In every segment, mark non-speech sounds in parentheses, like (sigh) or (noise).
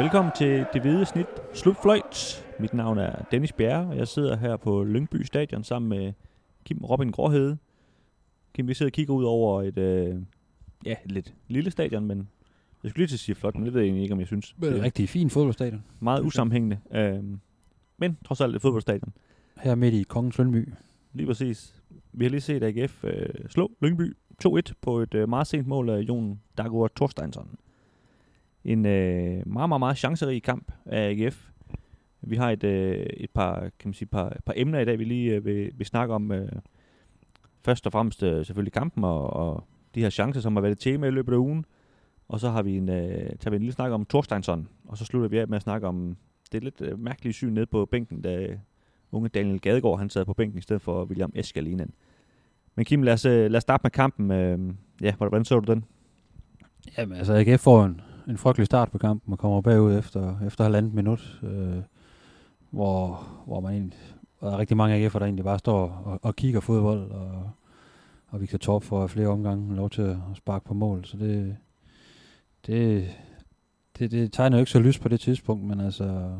Velkommen til Det Hvide Snit Slutfløjt. Mit navn er Dennis Bjerre, og jeg sidder her på Lyngby Stadion sammen med Kim Robin Gråhede. Kim, vi sidder og kigger ud over et, øh, ja, et lidt lille stadion, men jeg skulle lige til at sige flot, men det ved jeg egentlig ikke, om jeg synes. Det er en rigtig fin fodboldstadion. Meget usammenhængende, øh, men trods alt et fodboldstadion. Her midt i Kongens Lønby. Lige præcis. Vi har lige set AGF øh, slå Lyngby 2-1 på et øh, meget sent mål af Jon Dagur Thorsteinsson. En øh, meget, meget, meget chancerig kamp af AGF. Vi har et, øh, et par, kan man sige, par, par emner i dag, vi lige øh, vil, vil snakke om. Øh, først og fremmest øh, selvfølgelig kampen og, og de her chancer, som har været et tema i løbet af ugen. Og så har vi en, øh, tager vi en lille snak om Thorsteinsson, og så slutter vi af med at snakke om det lidt øh, mærkelige syn nede på bænken, da øh, unge Daniel Gadegaard han sad på bænken i stedet for William Eskalinen. Men Kim, lad os, øh, lad os starte med kampen. Øh, ja, hvordan så du den? Jamen altså, AGF får en, en frygtelig start på kampen og kommer bagud efter, efter halvandet minut, øh, hvor, hvor man egentlig, der er rigtig mange AGF'er, der egentlig bare står og, og kigger fodbold, og, og Victor Torp får flere omgange lov til at sparke på mål, så det, det, det, det tegner jo ikke så lyst på det tidspunkt, men altså,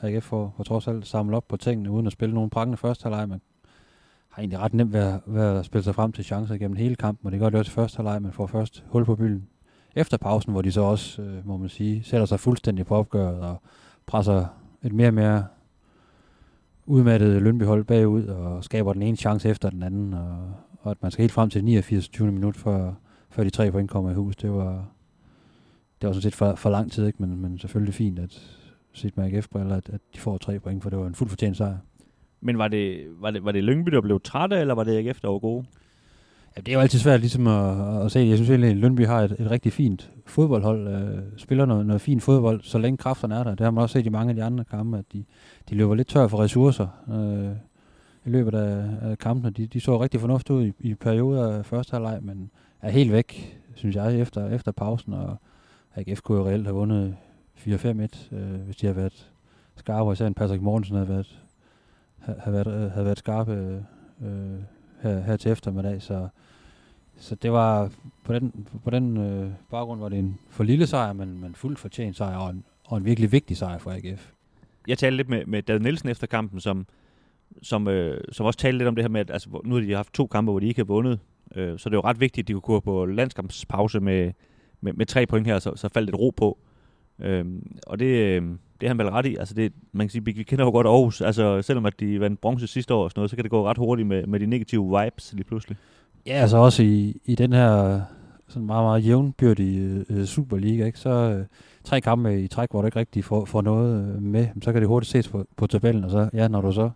AGF får, får trods alt samlet op på tingene, uden at spille nogen prangende første halvleg, men har egentlig ret nemt ved været ved at spille sig frem til chancer gennem hele kampen, og det gør det også i første halvleg, men får først hul på byen efter pausen, hvor de så også, øh, må man sige, sætter sig fuldstændig på opgøret og presser et mere og mere udmattet Lønbyhold bagud og skaber den ene chance efter den anden, og, og at man skal helt frem til 89. 20. minut, før, før de tre point kommer i hus, det var, det var sådan set for, for lang tid, ikke? Men, men selvfølgelig fint, at set med AGF-briller, at, at de får tre point, for det var en fuldt fortjent sejr. Men var det, var det, var det Lyngby, der blev trætte, eller var det AGF, der var gode? Ja, det er jo altid svært ligesom at, at se. Jeg synes egentlig, at Lønby har et, et rigtig fint fodboldhold. Øh, spiller noget, noget fint fodbold, så længe kræfterne er der. Det har man også set i mange af de andre kampe, at de, de løber lidt tør for ressourcer øh, i løbet af, af kampene. De, de så rigtig fornuftigt ud i, i perioder af første halvleg, men er helt væk, synes jeg, efter, efter pausen. Og AGF kunne jo reelt have vundet 4-5-1, øh, hvis de har været skarpe, og især en Patrick Mortensen havde været, havde været, øh, havde været skarpe øh, øh her, her til eftermiddag, så, så det var på den, på den øh, baggrund var det en for lille sejr, men, men fuldt fortjent sejr, og en, og en virkelig vigtig sejr for AGF. Jeg talte lidt med, med David Nielsen efter kampen, som, som, øh, som også talte lidt om det her med, at altså, nu har de haft to kampe, hvor de ikke har vundet, øh, så det er jo ret vigtigt, at de kunne gå på landskampspause med, med, med tre point her, så, så faldt lidt ro på. Øh, og det, øh, det er han vel ret i. Altså det, man kan sige, vi kender jo godt Aarhus. Altså selvom at de vandt bronze sidste år og sådan noget, så kan det gå ret hurtigt med, med de negative vibes lige pludselig. Ja, altså også i, i den her sådan meget, meget jævnbyrdige øh, Superliga, ikke? så øh, tre kampe i træk, hvor du ikke rigtig får, får noget øh, med, så kan det hurtigt ses på, på tabellen, og så, ja, når du så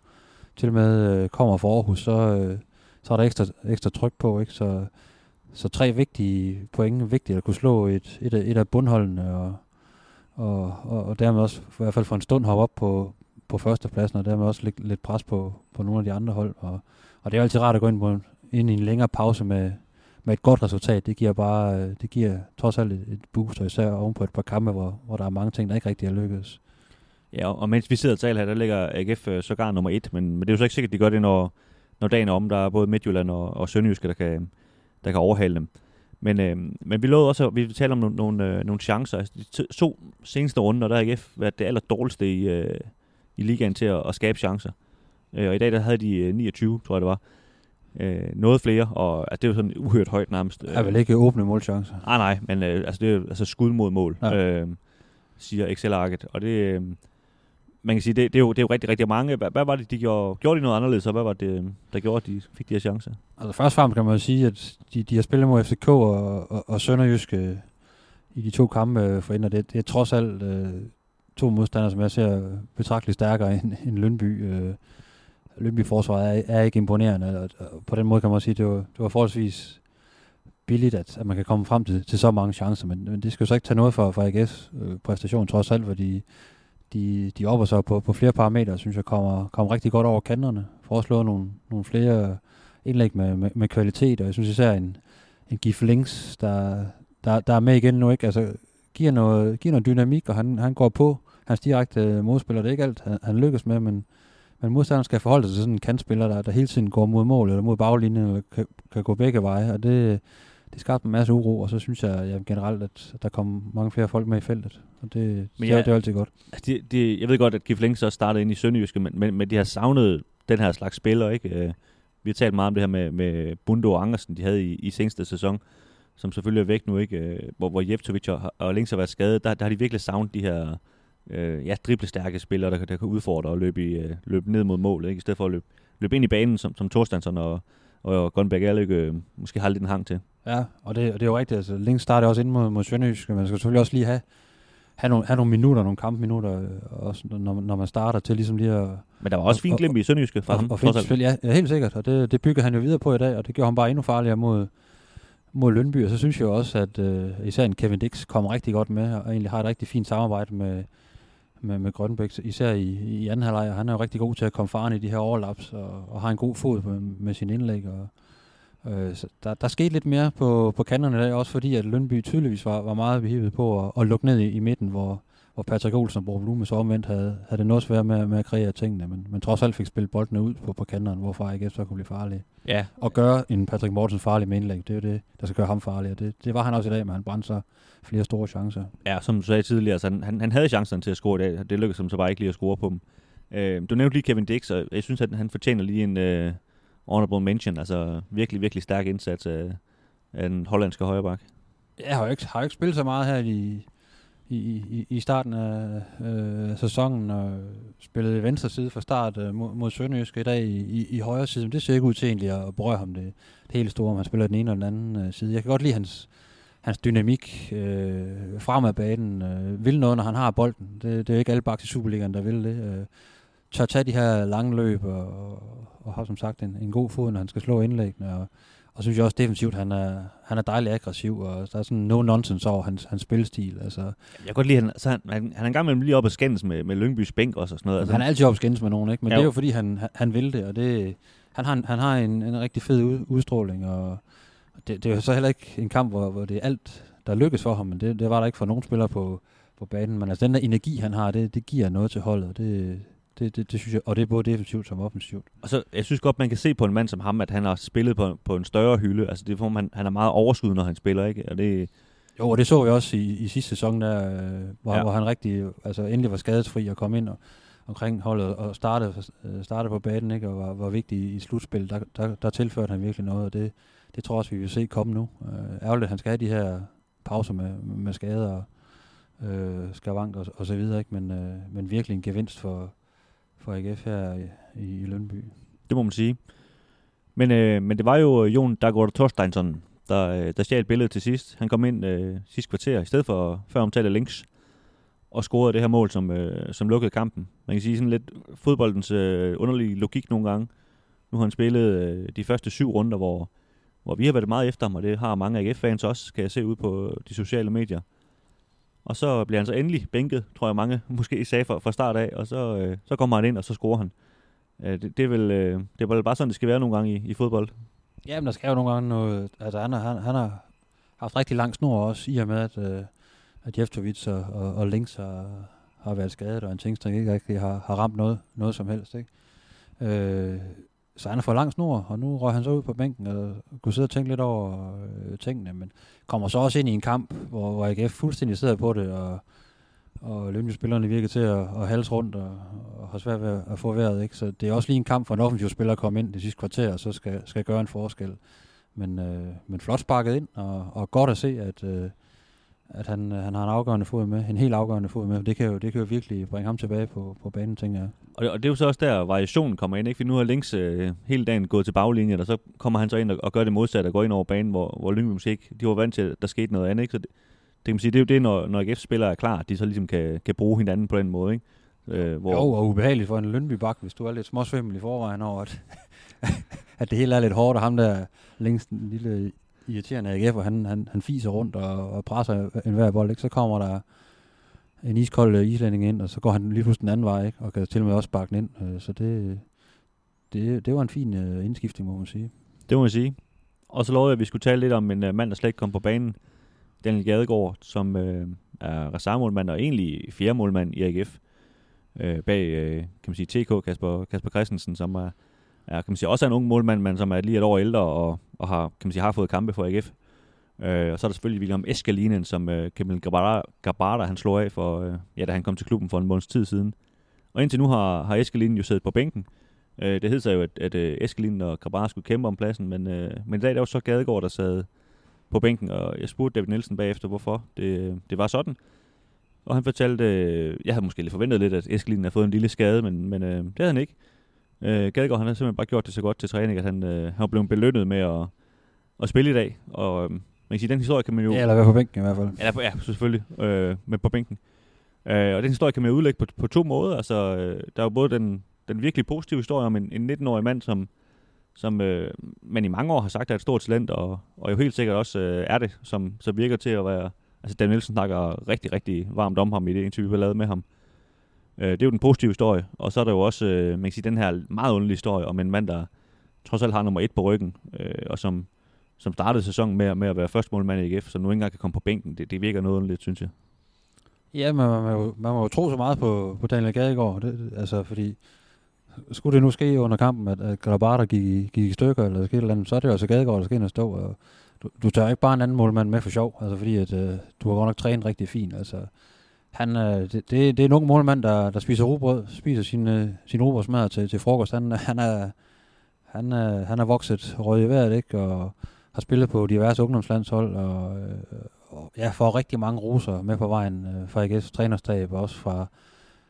til og med øh, kommer fra Aarhus, så, øh, så er der ekstra, ekstra tryk på, ikke? Så, så tre vigtige point, vigtigt at kunne slå et, et, af, et af bundholdene, og, og, og, og dermed også i hvert fald for en stund hoppe op på, på førstepladsen, og dermed også lægge lidt pres på, på nogle af de andre hold. Og, og det er altid rart at gå ind, på en, ind i en længere pause med, med et godt resultat. Det giver bare, øh, det giver trods alt et, et boost, og især oven på et par kampe, hvor, hvor der er mange ting, der ikke rigtig er lykkedes. Ja, og, mens vi sidder og taler her, der ligger AGF øh, sågar nummer et, men, men det er jo så ikke sikkert, at de gør det, når, når dagen er om. Der er både Midtjylland og, og Sønderjyske, der kan, der kan overhale dem. Men, øh, men vi lovede også, vi taler om nogle, nogle, øh, nogle chancer. Altså, de to seneste runder, der har AGF været det aller dårligste i, øh, i ligaen til at, at skabe chancer. Øh, og i dag der havde de øh, 29, tror jeg det var. Øh, noget flere, og altså, det er jo sådan uhørt højt nærmest. Jeg vil ikke åbne målchancer. Nej, nej, men øh, altså, det er altså skud mod mål, ja. øh, siger Excel-arket. Og det, øh, man kan sige, det, det, er jo, det er jo rigtig, rigtig mange. Hvad, hvad var det, de gjorde? Gjorde de noget anderledes, og hvad var det, øhm, der gjorde, at de fik de her chancer? Altså først og fremmest kan man jo sige, at de, de har spillet mod FCK og, og, og Sønderjysk øh, i de to kampe øh, for ender. Det, det er trods alt øh, to modstandere, som jeg ser betragteligt stærkere end, (laughs) end Lønby. Øh, Lønby-forsvaret er, er ikke imponerende, og, og på den måde kan man sige, at det var, det var forholdsvis billigt, at, at man kan komme frem til, til så mange chancer, men, men det skal jo så ikke tage noget for, for AGF's øh, præstation, trods alt, fordi de, de opper sig på, på flere parametre, synes jeg kommer, kommer rigtig godt over kanterne, Foreslår nogle, nogle flere indlæg med, med, med kvalitet, og jeg synes især en, en Gif Links, der, der, der er med igen nu, ikke? Altså, giver noget, giver noget dynamik, og han, han går på. Hans direkte øh, modspiller, det er ikke alt, han, han lykkes med, men, men modstanderen skal forholde sig til sådan en kantspiller, der, der hele tiden går mod mål, eller mod baglinjen, eller kan, kan gå begge veje, og det, det skabte en masse uro, og så synes jeg ja, generelt, at der kom mange flere folk med i feltet. Og det, Men ja, det er altid godt. Altså, det, det, jeg ved godt, at Kif Link så startede ind i Sønderjyske, men, men, men de har savnet den her slags spiller, ikke? Øh, Vi har talt meget om det her med, med Bundo og Andersen, de havde i, i seneste sæson, som selvfølgelig er væk nu, ikke? Øh, Hvor, hvor Jeftovic og, og Links har været skadet. Der, der har de virkelig savnet de her øh, ja, driblestærke spillere, der, der kan udfordre og løbe, i, øh, løbe ned mod målet, ikke? i stedet for at løbe, løbe ind i banen, som, som Thorstensson og, og Gunberg Erløk øh, måske har lidt en hang til. Ja, og det, og det er jo rigtigt. Altså, Link starter også ind mod, mod Sønderjysk, men man skal selvfølgelig også lige have, have, nogle, have nogle minutter, nogle kampminutter, øh, også når, når man starter til ligesom lige at, Men der var også Og- fint og- glimt i Sønderjyske fra ham, og, og finde alt. spil. Ja, ja, helt sikkert, og det, det bygger han jo videre på i dag, og det gjorde ham bare endnu farligere mod, mod Lønby, og så synes jeg også, at øh, især en Kevin Dix kommer rigtig godt med, og egentlig har et rigtig fint samarbejde med, med, med Grønbæk, især i, i anden halvleg, og han er jo rigtig god til at komme faren i de her overlaps, og, og har en god fod med, med sin indlæg, og øh, så der, der skete lidt mere på, på kanterne i dag, også fordi at Lønby tydeligvis var, var meget behivet på at, at lukke ned i, i midten, hvor, hvor Patrick Olsen og Bro så omvendt havde, havde det noget svært med, med at kreere tingene, men, men trods alt fik spillet boldene ud på, på kanterne, hvorfor AGF så kunne blive farlige. Ja, Og gøre en Patrick Mortensen farlig med indlæg, det er jo det, der skal gøre ham farlig, og det, det var han også i dag, men han brændte så flere store chancer. Ja, som du sagde tidligere, så han, han, han havde chancen til at score i dag. Det lykkedes ham så bare ikke lige at score på dem. Øh, du nævnte lige Kevin Dix, og jeg synes, at han fortjener lige en øh, honorable mention. Altså virkelig, virkelig stærk indsats af, af den hollandske højreback. Jeg har jo ikke, har jo ikke spillet så meget her i, i, i starten af øh, sæsonen, og spillede i venstre side fra start øh, mod, mod Sønderjysk i dag i, i, i højre side, men det ser ikke ud til egentlig at berøre ham det, det hele store, om han spiller den ene eller den anden øh, side. Jeg kan godt lide hans, hans dynamik øh, fremad banen, øh, vil noget, når han har bolden. Det, det er jo ikke alle baks i Superligaen, der vil det. Øh, tør tage de her lange løb, og, og, og har som sagt en, en god fod, når han skal slå indlæggene, og, og synes jeg også defensivt, han er, han er dejligt aggressiv, og der er sådan no nonsense over hans, hans spilstil. Altså, Jeg kan godt lide, han, så han, han, han er gang imellem lige op og skændes med, med Lyngbys bænk også og sådan noget. altså, han er altid op skændes med nogen, ikke? men Ja, det er jo. fordi, han, han- vil det, og det, han har, han har en, en rigtig fed ud, udstråling, og det, det er jo så heller ikke en kamp, hvor, hvor det er alt, der lykkes for ham, men det, det var der ikke for nogen spillere på, på banen. Men altså den der energi, han har, det, det giver noget til holdet, og det, det, det, det synes jeg, og det er både defensivt som offensivt. Og så, jeg synes godt, man kan se på en mand som ham, at han har spillet på, på en større hylde. Altså det er for, han, han er meget overskud, når han spiller, ikke? Og det, Jo, og det så vi også i, i sidste sæson, der, øh, hvor, Ja. hvor han rigtig, altså endelig var skadesfri og kom ind og, omkring holdet og startede, øh, startede på banen, ikke, og var, var vigtig i slutspil. Der, der, der tilførte han virkelig noget, og det, det tror jeg også, vi vil se komme nu. Øh, ærgerligt, at han skal have de her pauser med, med skader og øh, skavank og, og så videre, ikke? Men, øh, men virkelig en gevinst for, for AGF her i, i, i Lønby. det må man sige. Men, øh, men det var jo øh, Jon Daggaard Thorsteinsson, der, øh, der stjal billedet til sidst. Han kom ind øh, sidste kvarter, i stedet for før omtalte links, og scorede det her mål, som, øh, som lukkede kampen. Man kan sige sådan lidt fodboldens øh, underlige logik nogle gange. Nu har han spillet øh, de første syv runder, hvor, hvor vi har været meget efter ham, og det har mange AGF-fans også, kan jeg se ud på de sociale medier. Og så bliver han så endelig bænket, tror jeg mange (laughs) måske sagde fra, fra start af, og så, øh, så kommer han ind, og så scorer han. Øh, det, det, er vel, øh, det er vel bare sådan, det skal være nogle gange i, i fodbold. Ja, men der skal jo nogle gange noget... Altså, han, han, han har haft rigtig lang snor også, i og med, at, øh, at Jeftovic og, og, og Links har, har været skadet, og en Tingstring ikke rigtig har, har ramt noget, noget som helst. Ikke? Øh, så han har fået lang snor, og nu røg han så ud på bænken og kunne sidde og tænke lidt over øh, tingene, men kommer så også ind i en kamp, hvor, hvor AGF fuldstændig sidder på det, og, og Lønby-spillerne virker til at, at halse rundt og, og har svært ved at, at få vejret. Ikke? Så det er også lige en kamp for en offensiv spiller at komme ind det sidste kvarter, og så skal, skal gøre en forskel. Men, øh, men flot sparket ind, og, og godt at se, at, øh, at han, øh, han har en afgørende fod med, en helt afgørende fod med. Det kan jo, det kan jo virkelig bringe ham tilbage på, på banen, tænker jeg. Og, og det er jo så også der, variationen kommer ind, ikke? For nu har Links øh, hele dagen gået til baglinjen, og så kommer han så ind og, og gør det modsatte, og går ind over banen, hvor, hvor Lyngby måske ikke, de var vant til, at der skete noget andet, ikke? Så det, det kan man sige, det er jo det, når, når AGF-spillere er klar, de så ligesom kan, kan bruge hinanden på den måde, ikke? Øh, Hvor... Jo, og ubehageligt for en Lønby-bak, hvis du er lidt småsvimmel i forvejen over, at, (laughs) at det hele er lidt hårdt, og ham der længst en lille irriterende AGF, og han, han, han fiser rundt og, og presser enhver bold, ikke? så kommer der en iskold øh, islænding ind, og så går han lige pludselig den anden vej, ikke? og kan til og med også sparke den ind. Øh, så det, det, det var en fin øh, indskiftning, må man sige. Det må man sige. Og så lovede jeg, at vi skulle tale lidt om en mand, der slet ikke kom på banen. Daniel Gadegaard, som øh, er reservemålmand og egentlig fjerde målmand i AGF. Øh, bag, øh, kan man sige, TK, Kasper, Kasper Christensen, som er, er, kan man sige, også er en ung målmand, men som er lige et år ældre og, og har, kan man sige, har fået kampe for AGF. Øh, og så er der selvfølgelig William Eskalinen, som øh, Kemil Gabara, Gabara han slog af, for, øh, ja, da han kom til klubben for en måneds tid siden. Og indtil nu har, har Eskalinen jo siddet på bænken. Øh, det hed sig jo, at, at øh, Eskalinen og Gabara skulle kæmpe om pladsen, men, øh, men i dag der var så Gadegaard, der sad på bænken, og jeg spurgte David Nielsen bagefter, hvorfor det, det var sådan. Og han fortalte, øh, jeg havde måske lidt forventet lidt, at Eskelinen havde fået en lille skade, men, men øh, det havde han ikke. Øh, Gadegaard han har simpelthen bare gjort det så godt til træning, at han, øh, han blev belønnet med at, at spille i dag. Og øh, man kan sige, den historie kan man jo... Ja, eller være på bænken i hvert fald. Ja, ja selvfølgelig. Øh, med på bænken. Øh, og den historie kan man jo udlægge på, på to måder. Altså, øh, der er jo både den, den virkelig positive historie om en, en 19-årig mand, som, som øh, man i mange år har sagt er et stort talent, og, og jo helt sikkert også øh, er det, som så virker til at være... Altså, Dan Nielsen snakker rigtig, rigtig varmt om ham i det interview, vi lavet med ham. Øh, Øh, det er jo den positive historie, og så er der jo også, øh, man kan sige, den her meget underlige historie om en mand, der trods alt har nummer et på ryggen, øh, og som, som startede sæsonen med, med at være første målmand i AGF, så nu ikke engang kan komme på bænken. Det, det virker noget underligt, synes jeg. Ja, man, man, man, man må jo tro så meget på, på Daniel Gadegaard, det, altså fordi skulle det nu ske under kampen, at, at Grabata gik, gik i stykker, eller skete eller andet, så er det jo altså Gadegaard, der skal ind og stå. Og du, du tager ikke bare en anden målmand med for sjov, altså fordi at, øh, du har godt nok trænet rigtig fint. Altså, han, øh, det, det, er en ung målmand, der, der spiser rugbrød, spiser sin, øh, sin rugbrødsmad til, til frokost. Han, øh, han, er, han, er, han er vokset rød i vejret, ikke? og har spillet på diverse ungdomslandshold, og, øh, og ja, får rigtig mange roser med på vejen øh, fra AGF's trænerstab, og også fra,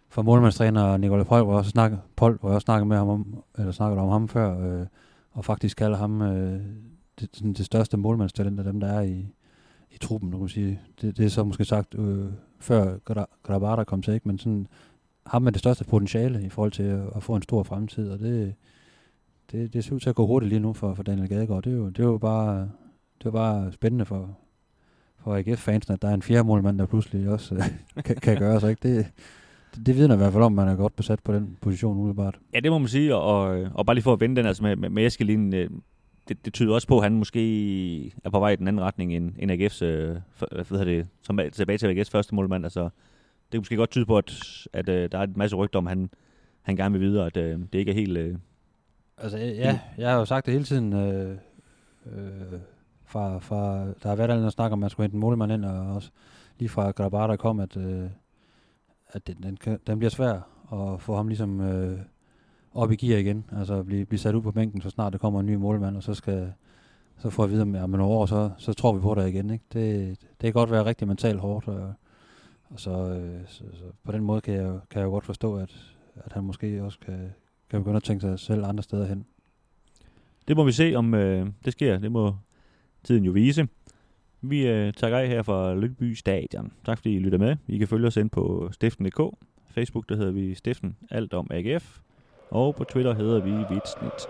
fra målmandstræner Nikolaj Pol, hvor jeg også snakkede, Pol, hvor jeg også snakkede med ham om, eller snakkede om ham før, øh, og faktisk kalder ham øh, det, sådan det største målmandstalent af dem, der er i, i truppen, nu kan man sige. Det, det er så måske sagt øh, før Grabata kom til, ikke? men sådan ham med det største potentiale i forhold til at, at få en stor fremtid, og det, det, det ser ud til at gå hurtigt lige nu for, for Daniel Gadegaard. Det er jo, det er jo bare, det er bare spændende for, for AGF-fansen, at der er en fjerde målmand, der pludselig også øh, (laughs) kan, kan gøre sig. Ikke? Det, det, det vidner i hvert fald om, at man er godt besat på den position umiddelbart. Ja, det må man sige, og, og bare lige for at vende den altså med, med, med Eskelin, øh, det, det tyder også på, at han måske er på vej i den anden retning end, end AGF's, øh, hvad hedder det, som er tilbage til AGF's første målmand. Altså, det kan måske godt tyde på, at, at øh, der er en masse rygter om, han, han gerne vil videre, at øh, det ikke er helt... Øh, altså, ja, jeg har jo sagt det hele tiden, øh, øh, fra, fra, der har været alle snak om, at man skulle hente en målmand ind, og også lige fra Grabata kom, at, øh, at den, den, den bliver svær at få ham ligesom øh, op i gear igen, altså blive, blive sat ud på bænken, så snart der kommer en ny målmand, og så skal så får jeg videre med, at om nogle år, så, så tror vi på det igen. Ikke? Det, det kan godt være rigtig mentalt hårdt, og, og så, øh, så, så, på den måde kan jeg, kan jeg jo godt forstå, at, at han måske også kan, kan begynde at tænke sig selv andre steder hen. Det må vi se, om øh, det sker. Det må tiden jo vise. Vi øh, tager af her fra Lykkeby Stadion. Tak fordi I lytter med. I kan følge os ind på stiften.dk. Facebook, der hedder vi Stiften Alt om AGF. Og på Twitter hedder vi Vitsnit.